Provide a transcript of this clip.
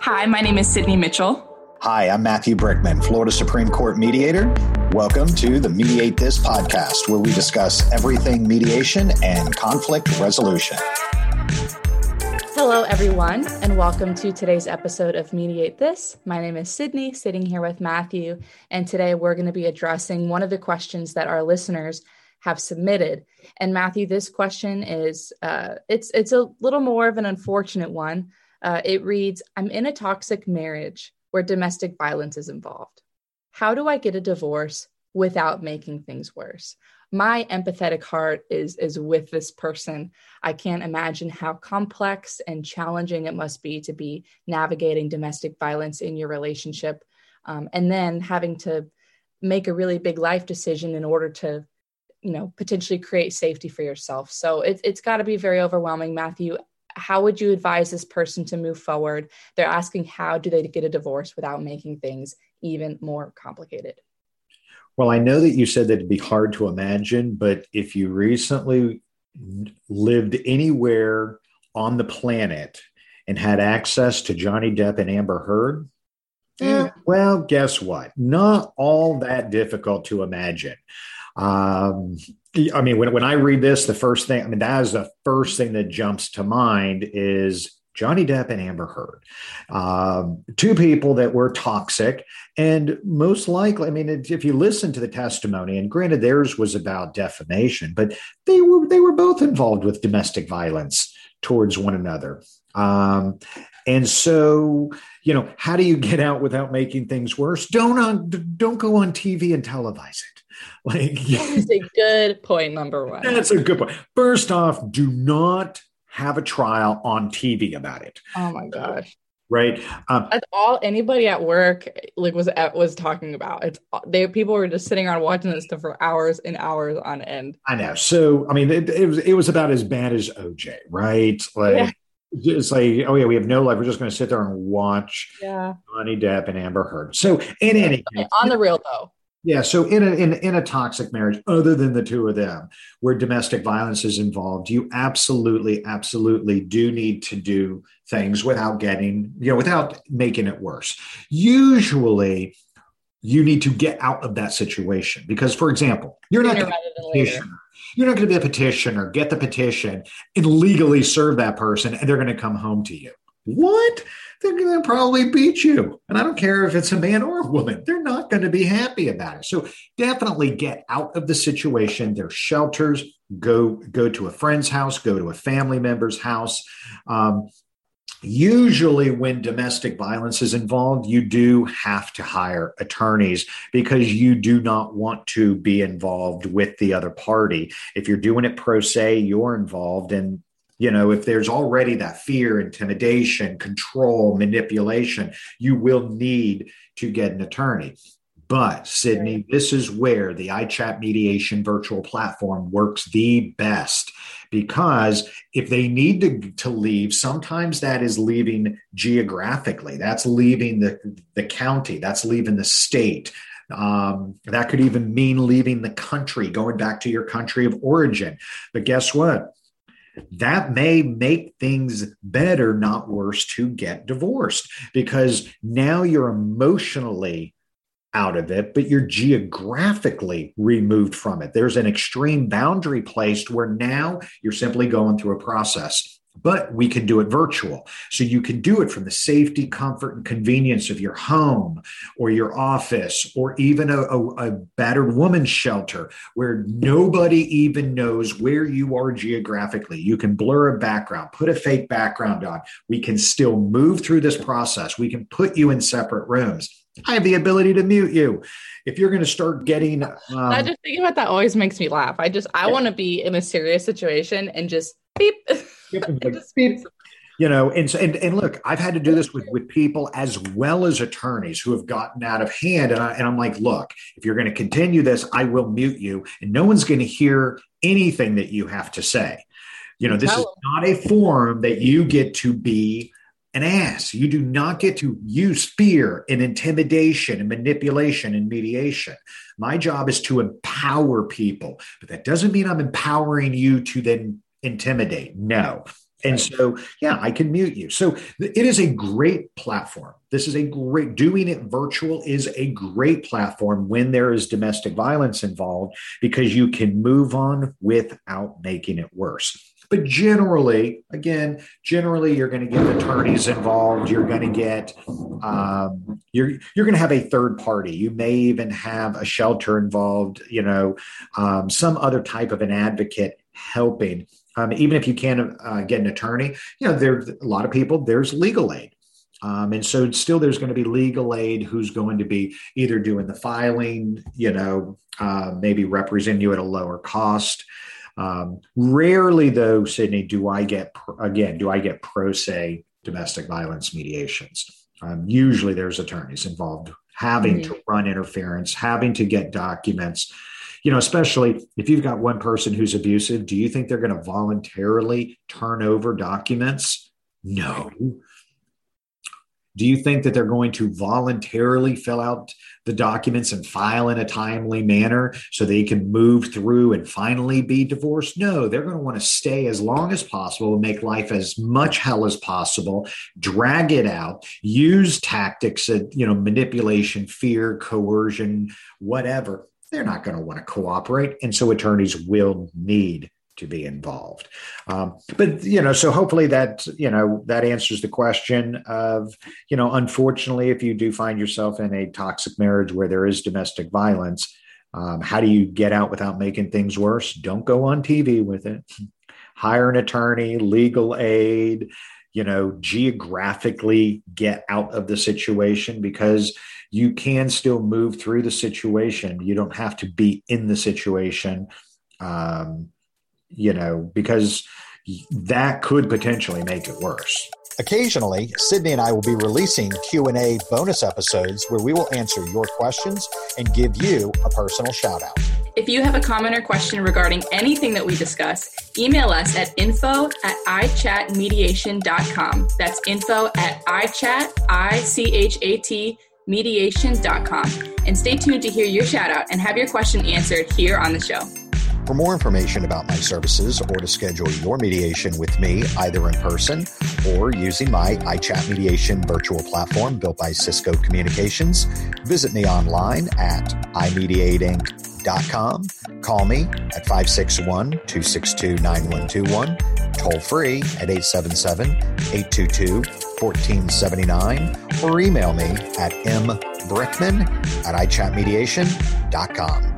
Hi, my name is Sydney Mitchell. Hi, I'm Matthew Brickman, Florida Supreme Court mediator. Welcome to the Mediate This podcast, where we discuss everything mediation and conflict resolution. Hello, everyone, and welcome to today's episode of Mediate This. My name is Sydney, sitting here with Matthew, and today we're going to be addressing one of the questions that our listeners have submitted. And Matthew, this question is uh, it's it's a little more of an unfortunate one. Uh, it reads, "I'm in a toxic marriage where domestic violence is involved. How do I get a divorce without making things worse?" my empathetic heart is is with this person i can't imagine how complex and challenging it must be to be navigating domestic violence in your relationship um, and then having to make a really big life decision in order to you know potentially create safety for yourself so it, it's got to be very overwhelming matthew how would you advise this person to move forward they're asking how do they get a divorce without making things even more complicated well, I know that you said that it'd be hard to imagine, but if you recently lived anywhere on the planet and had access to Johnny Depp and Amber Heard, yeah. well, guess what? Not all that difficult to imagine. Um, I mean, when, when I read this, the first thing, I mean, that is the first thing that jumps to mind is Johnny Depp and Amber Heard, um, two people that were toxic. And most likely, I mean, if you listen to the testimony, and granted theirs was about defamation, but they were they were both involved with domestic violence towards one another. Um, and so, you know, how do you get out without making things worse? Don't on, don't go on TV and televise it. Like that's a good point. Number one. That's a good point. First off, do not have a trial on TV about it. Oh my gosh. Right. Um, That's all anybody at work like was at, was talking about. It's they people were just sitting around watching this stuff for hours and hours on end. I know. So I mean, it, it was it was about as bad as OJ, right? Like. Yeah. It's like, oh yeah, we have no life. We're just going to sit there and watch yeah. Johnny Depp and Amber Heard. So, in any case, on the real though, yeah. So in a in, in a toxic marriage, other than the two of them, where domestic violence is involved, you absolutely, absolutely do need to do things without getting, you know, without making it worse. Usually you need to get out of that situation because, for example, you're not going to you're not going to be a petitioner, get the petition and legally serve that person, and they're going to come home to you. What? they're going to probably beat you. And I don't care if it's a man or a woman, they're not going to be happy about it. So definitely get out of the situation. There's shelters. Go go to a friend's house. Go to a family member's house. Um, usually when domestic violence is involved you do have to hire attorneys because you do not want to be involved with the other party if you're doing it pro se you're involved and you know if there's already that fear intimidation control manipulation you will need to get an attorney but sydney this is where the ichat mediation virtual platform works the best because if they need to, to leave sometimes that is leaving geographically that's leaving the, the county that's leaving the state um, that could even mean leaving the country, going back to your country of origin. But guess what? that may make things better, not worse, to get divorced because now you're emotionally out of it, but you're geographically removed from it. There's an extreme boundary placed where now you're simply going through a process but we can do it virtual. So you can do it from the safety, comfort, and convenience of your home or your office or even a, a, a, battered woman's shelter where nobody even knows where you are geographically. You can blur a background, put a fake background on. We can still move through this process. We can put you in separate rooms. I have the ability to mute you. If you're going to start getting, um, I just thinking about that always makes me laugh. I just I want to be in a serious situation and just beep. you know and, and and look i've had to do this with with people as well as attorneys who have gotten out of hand and, I, and i'm like look if you're going to continue this i will mute you and no one's going to hear anything that you have to say. You know this is not a forum that you get to be an ass. You do not get to use fear and intimidation and manipulation and mediation. My job is to empower people but that doesn't mean i'm empowering you to then intimidate. No. And so, yeah, I can mute you. So it is a great platform. This is a great, doing it virtual is a great platform when there is domestic violence involved because you can move on without making it worse. But generally, again, generally you're going to get attorneys involved. You're going to get um, you're you're going to have a third party. You may even have a shelter involved. You know, um, some other type of an advocate helping um, even if you can't uh, get an attorney, you know, there's a lot of people, there's legal aid. Um, and so still there's going to be legal aid who's going to be either doing the filing, you know, uh, maybe represent you at a lower cost. Um, rarely though, Sydney, do I get, again, do I get pro se domestic violence mediations. Um, usually there's attorneys involved having mm-hmm. to run interference, having to get documents, you know, especially if you've got one person who's abusive, do you think they're going to voluntarily turn over documents? No. Do you think that they're going to voluntarily fill out the documents and file in a timely manner so they can move through and finally be divorced? No, they're going to want to stay as long as possible and make life as much hell as possible, drag it out, use tactics of, you know, manipulation, fear, coercion, whatever they're not going to want to cooperate. And so attorneys will need to be involved. Um, but, you know, so hopefully that, you know, that answers the question of, you know, unfortunately, if you do find yourself in a toxic marriage where there is domestic violence, um, how do you get out without making things worse? Don't go on TV with it. Hire an attorney, legal aid, you know, geographically get out of the situation because you can still move through the situation. You don't have to be in the situation, um, you know, because that could potentially make it worse. Occasionally, Sydney and I will be releasing Q&A bonus episodes where we will answer your questions and give you a personal shout out. If you have a comment or question regarding anything that we discuss, email us at info at ichatmediation.com. That's info at ichat, I-C-H-A-T, mediation.com. And stay tuned to hear your shout out and have your question answered here on the show. For more information about my services or to schedule your mediation with me, either in person or using my iChat mediation virtual platform built by Cisco Communications, visit me online at imediateinc.com. Call me at 561 262 9121, toll free at 877 822 1479, or email me at mbrickman at ichatmediation.com.